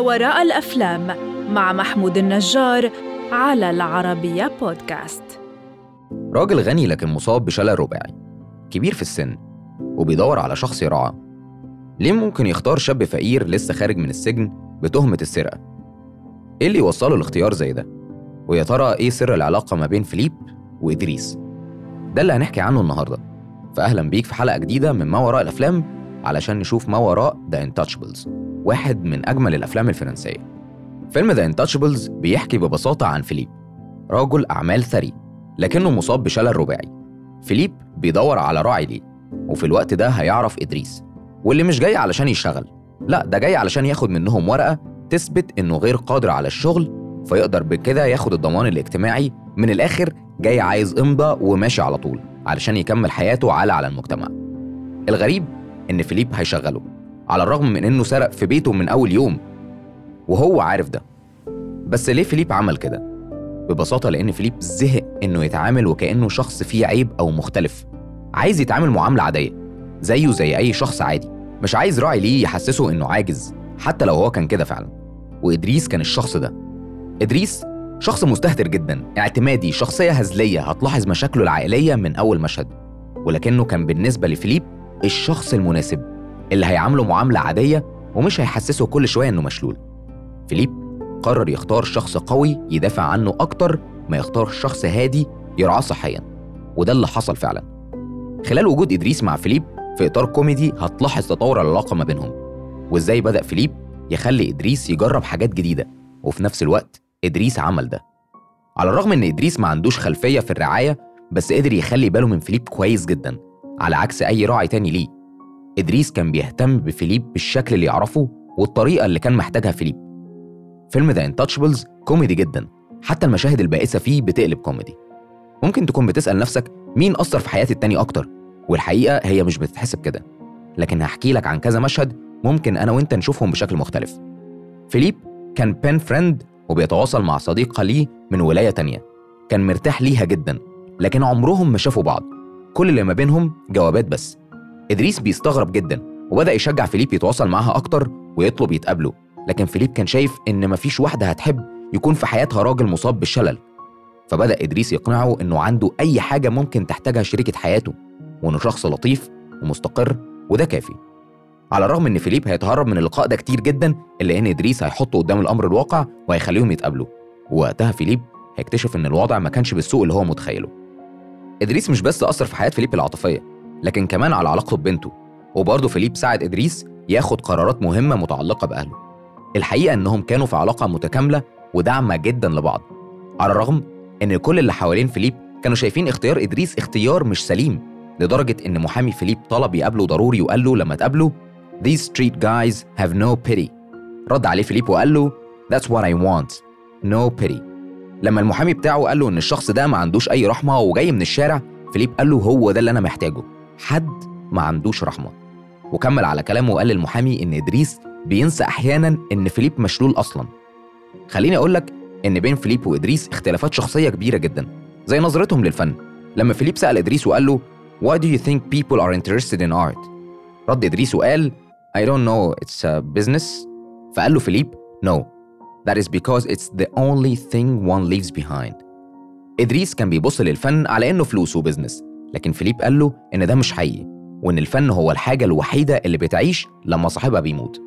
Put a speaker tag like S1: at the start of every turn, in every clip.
S1: وراء الأفلام مع محمود النجار على العربية بودكاست
S2: راجل غني لكن مصاب بشلل رباعي كبير في السن وبيدور على شخص يرعاه ليه ممكن يختار شاب فقير لسه خارج من السجن بتهمة السرقة؟ إيه اللي يوصله لاختيار زي ده؟ ويا ترى إيه سر العلاقة ما بين فيليب وإدريس؟ ده اللي هنحكي عنه النهاردة فأهلا بيك في حلقة جديدة من ما وراء الأفلام علشان نشوف ما وراء The Intouchables واحد من أجمل الأفلام الفرنسية. فيلم The Intouchables بيحكي ببساطة عن فيليب رجل أعمال ثري لكنه مصاب بشلل رباعي. فيليب بيدور على راعي ليه وفي الوقت ده هيعرف إدريس واللي مش جاي علشان يشتغل. لا ده جاي علشان ياخد منهم ورقة تثبت إنه غير قادر على الشغل فيقدر بكده ياخد الضمان الاجتماعي. من الآخر جاي عايز إمضى وماشي على طول علشان يكمل حياته عالة على المجتمع. الغريب إن فيليب هيشغله. على الرغم من إنه سرق في بيته من أول يوم. وهو عارف ده. بس ليه فيليب عمل كده؟ ببساطة لأن فيليب زهق إنه يتعامل وكأنه شخص فيه عيب أو مختلف. عايز يتعامل معاملة عادية زيه زي أي شخص عادي. مش عايز راعي ليه يحسسه إنه عاجز حتى لو هو كان كده فعلا. وإدريس كان الشخص ده. إدريس شخص مستهتر جدا اعتمادي شخصية هزلية هتلاحظ مشاكله العائلية من أول مشهد. ولكنه كان بالنسبة لفيليب الشخص المناسب. اللي هيعامله معاملة عادية ومش هيحسسه كل شوية إنه مشلول. فيليب قرر يختار شخص قوي يدافع عنه أكتر ما يختار شخص هادي يرعاه صحيا. وده اللي حصل فعلا. خلال وجود إدريس مع فيليب في إطار كوميدي هتلاحظ تطور العلاقة ما بينهم. وإزاي بدأ فيليب يخلي إدريس يجرب حاجات جديدة وفي نفس الوقت إدريس عمل ده. على الرغم إن إدريس ما عندوش خلفية في الرعاية بس قدر يخلي باله من فيليب كويس جدا على عكس أي راعي تاني ليه. إدريس كان بيهتم بفيليب بالشكل اللي يعرفه والطريقة اللي كان محتاجها فيليب. فيلم The Intouchables كوميدي جدا. حتى المشاهد البائسة فيه بتقلب كوميدي. ممكن تكون بتسأل نفسك مين أثر في حياة التاني أكتر؟ والحقيقة هي مش بتتحسب كده. لكن هحكي لك عن كذا مشهد ممكن أنا وأنت نشوفهم بشكل مختلف. فيليب كان pen friend وبيتواصل مع صديقة ليه من ولاية تانية. كان مرتاح ليها جدا لكن عمرهم ما شافوا بعض. كل اللي ما بينهم جوابات بس. إدريس بيستغرب جدا وبدأ يشجع فيليب يتواصل معاها أكتر ويطلب يتقابلوا لكن فيليب كان شايف إن مفيش واحدة هتحب يكون في حياتها راجل مصاب بالشلل. فبدأ إدريس يقنعه إنه عنده أي حاجة ممكن تحتاجها شريكة حياته وإنه شخص لطيف ومستقر وده كافي. على الرغم إن فيليب هيتهرب من اللقاء ده كتير جدا إلا إن إدريس هيحطه قدام الأمر الواقع وهيخليهم يتقابلوا. ووقتها فيليب هيكتشف إن الوضع ما كانش بالسوء اللي هو متخيله. إدريس مش بس أثر في حياة فيليب العاطفية لكن كمان على علاقته ببنته. وبرضه فيليب ساعد إدريس ياخد قرارات مهمة متعلقة بأهله. الحقيقة إنهم كانوا في علاقة متكاملة وداعمة جدا لبعض. على الرغم إن كل اللي حوالين فيليب كانوا شايفين اختيار إدريس اختيار مش سليم لدرجة إن محامي فيليب طلب يقابله ضروري وقال له لما تقابله These street guys have no pity. رد عليه فيليب وقال له That's what I want. No pity. لما المحامي بتاعه قال له إن الشخص ده ما عندوش أي رحمة وجاي من الشارع فيليب قال له هو ده اللي أنا محتاجه. حد ما عندوش رحمة. وكمل على كلامه وقال للمحامي إن إدريس بينسى أحيانا إن فيليب مشلول أصلا. خليني أقول لك إن بين فيليب وإدريس اختلافات شخصية كبيرة جدا زي نظرتهم للفن. لما فيليب سأل إدريس وقال له Why do you think people are interested in art؟ رد إدريس وقال I don't know it's a business. فقال له فيليب No that is because it's the only thing one leaves behind. إدريس كان بيبص للفن على إنه فلوس و business لكن فيليب قال له إن ده مش حقيقي وإن الفن هو الحاجة الوحيدة اللي بتعيش لما صاحبها بيموت.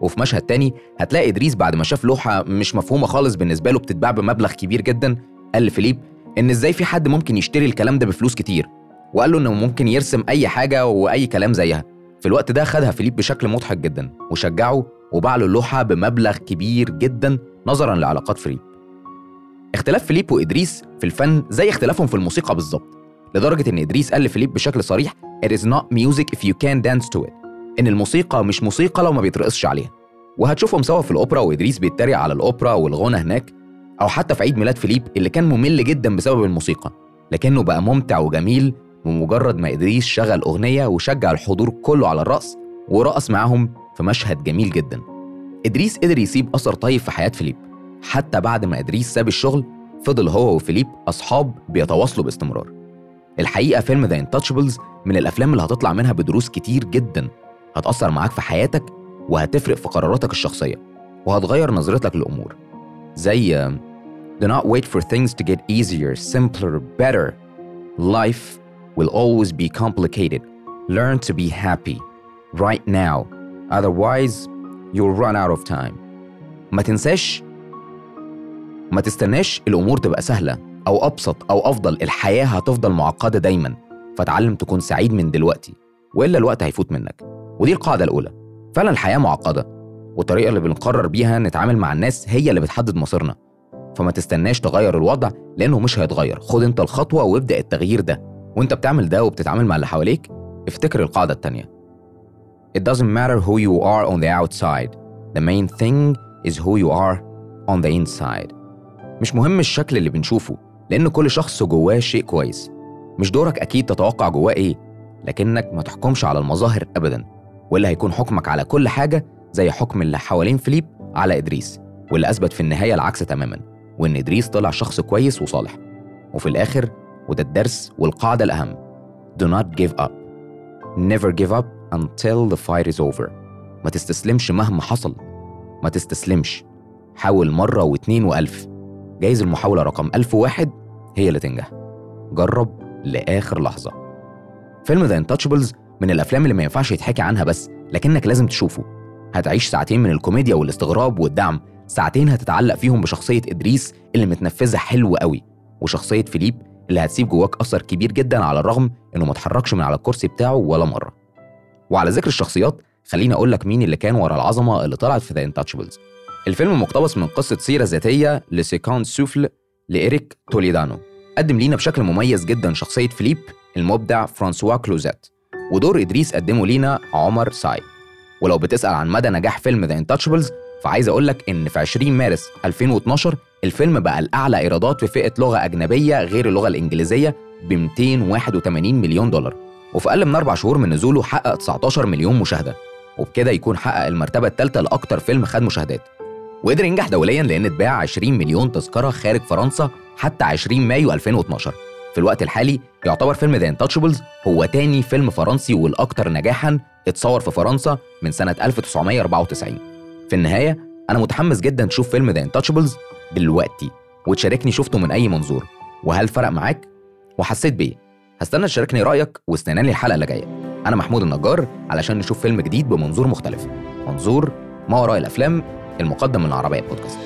S2: وفي مشهد تاني هتلاقي إدريس بعد ما شاف لوحة مش مفهومة خالص بالنسبة له بتتباع بمبلغ كبير جدا قال لفيليب إن إزاي في حد ممكن يشتري الكلام ده بفلوس كتير؟ وقال له إنه ممكن يرسم أي حاجة وأي كلام زيها. في الوقت ده خدها فيليب بشكل مضحك جدا وشجعه وباع له اللوحة بمبلغ كبير جدا نظرا لعلاقات فيليب. اختلاف فيليب وإدريس في الفن زي اختلافهم في الموسيقى بالظبط. لدرجة إن إدريس قال لفيليب بشكل صريح It is not music if you can dance to it. إن الموسيقى مش موسيقى لو ما بيترقصش عليها. وهتشوفهم سوا في الأوبرا وإدريس بيتريق على الأوبرا والغنى هناك أو حتى في عيد ميلاد فيليب اللي كان ممل جدا بسبب الموسيقى. لكنه بقى ممتع وجميل بمجرد ما إدريس شغل أغنية وشجع الحضور كله على الرقص ورقص معاهم في مشهد جميل جدا. إدريس قدر يسيب أثر طيب في حياة فيليب. حتى بعد ما إدريس ساب الشغل فضل هو وفيليب أصحاب بيتواصلوا باستمرار. الحقيقة فيلم ذا انتاتشبلز من الأفلام اللي هتطلع منها بدروس كتير جدا هتأثر معاك في حياتك وهتفرق في قراراتك الشخصية وهتغير نظرتك للأمور زي Do not wait for things to get easier, simpler, better. Life will always be complicated. Learn to be happy right now. Otherwise, you'll run out of time. ما تنساش ما تستناش الأمور تبقى سهلة أو أبسط أو أفضل الحياة هتفضل معقدة دايما. فتعلم تكون سعيد من دلوقتي وإلا الوقت هيفوت منك. ودي القاعدة الأولى. فعلا الحياة معقدة والطريقة اللي بنقرر بيها نتعامل مع الناس هي اللي بتحدد مصيرنا. فما تستناش تغير الوضع لأنه مش هيتغير. خد أنت الخطوة وابدأ التغيير ده. وأنت بتعمل ده وبتتعامل مع اللي حواليك افتكر القاعدة التانية. It doesn't matter who you are on the outside. The main thing is who you are on the inside. مش مهم الشكل اللي بنشوفه لأن كل شخص جواه شيء كويس. مش دورك أكيد تتوقع جواه إيه لكنك ما تحكمش على المظاهر أبدا واللي هيكون حكمك على كل حاجة زي حكم اللي حوالين فيليب على إدريس واللي أثبت في النهاية العكس تماما وإن إدريس طلع شخص كويس وصالح. وفي الآخر وده الدرس والقاعدة الأهم Do not give up. Never give up until the fight is over. ما تستسلمش مهما حصل. ما تستسلمش. حاول مرة واتنين وألف. جايز المحاولة رقم ألف واحد هي اللي تنجح. جرب لآخر لحظة. فيلم The Intouchables من الأفلام اللي ما ينفعش يتحكي عنها بس لكنك لازم تشوفه. هتعيش ساعتين من الكوميديا والاستغراب والدعم. ساعتين هتتعلق فيهم بشخصية إدريس اللي متنفذة حلو قوي وشخصية فيليب اللي هتسيب جواك أثر كبير جدا على الرغم إنه ما اتحركش من على الكرسي بتاعه ولا مرة. وعلى ذكر الشخصيات خليني أقول لك مين اللي كان ورا العظمة اللي طلعت في The Intouchables الفيلم مقتبس من قصة سيرة ذاتية A Second Souffle لإيريك توليدانو. قدم لينا بشكل مميز جدا شخصية فيليب المبدع فرانسوا كلوزات ودور إدريس قدمه لينا عمر ساي. ولو بتسأل عن مدى نجاح فيلم The Intouchables فعايز أقول لك إن في 20 مارس 2012 الفيلم بقى الأعلى إيرادات في فئة لغة أجنبية غير اللغة الإنجليزية ب 281 مليون دولار. وفي أقل من أربع شهور من نزوله حقق 19 مليون مشاهدة. وبكده يكون حقق المرتبة الثالثة لأكتر فيلم خد مشاهدات. وقدر ينجح دوليا لأن اتباع 20 مليون تذكرة خارج فرنسا حتى 20 مايو 2012 في الوقت الحالي يعتبر فيلم The Intouchables هو تاني فيلم فرنسي والأكثر نجاحا اتصور في فرنسا من سنة 1994 في النهاية أنا متحمس جدا تشوف فيلم ذا انتاتشبلز دلوقتي وتشاركني شفته من أي منظور. وهل فرق معاك؟ وحسيت بإيه؟ هستنى تشاركني رأيك واستناني الحلقة اللي جاية. أنا محمود النجار علشان نشوف فيلم جديد بمنظور مختلف. منظور ما وراء الأفلام المقدم من العربية بودكاست.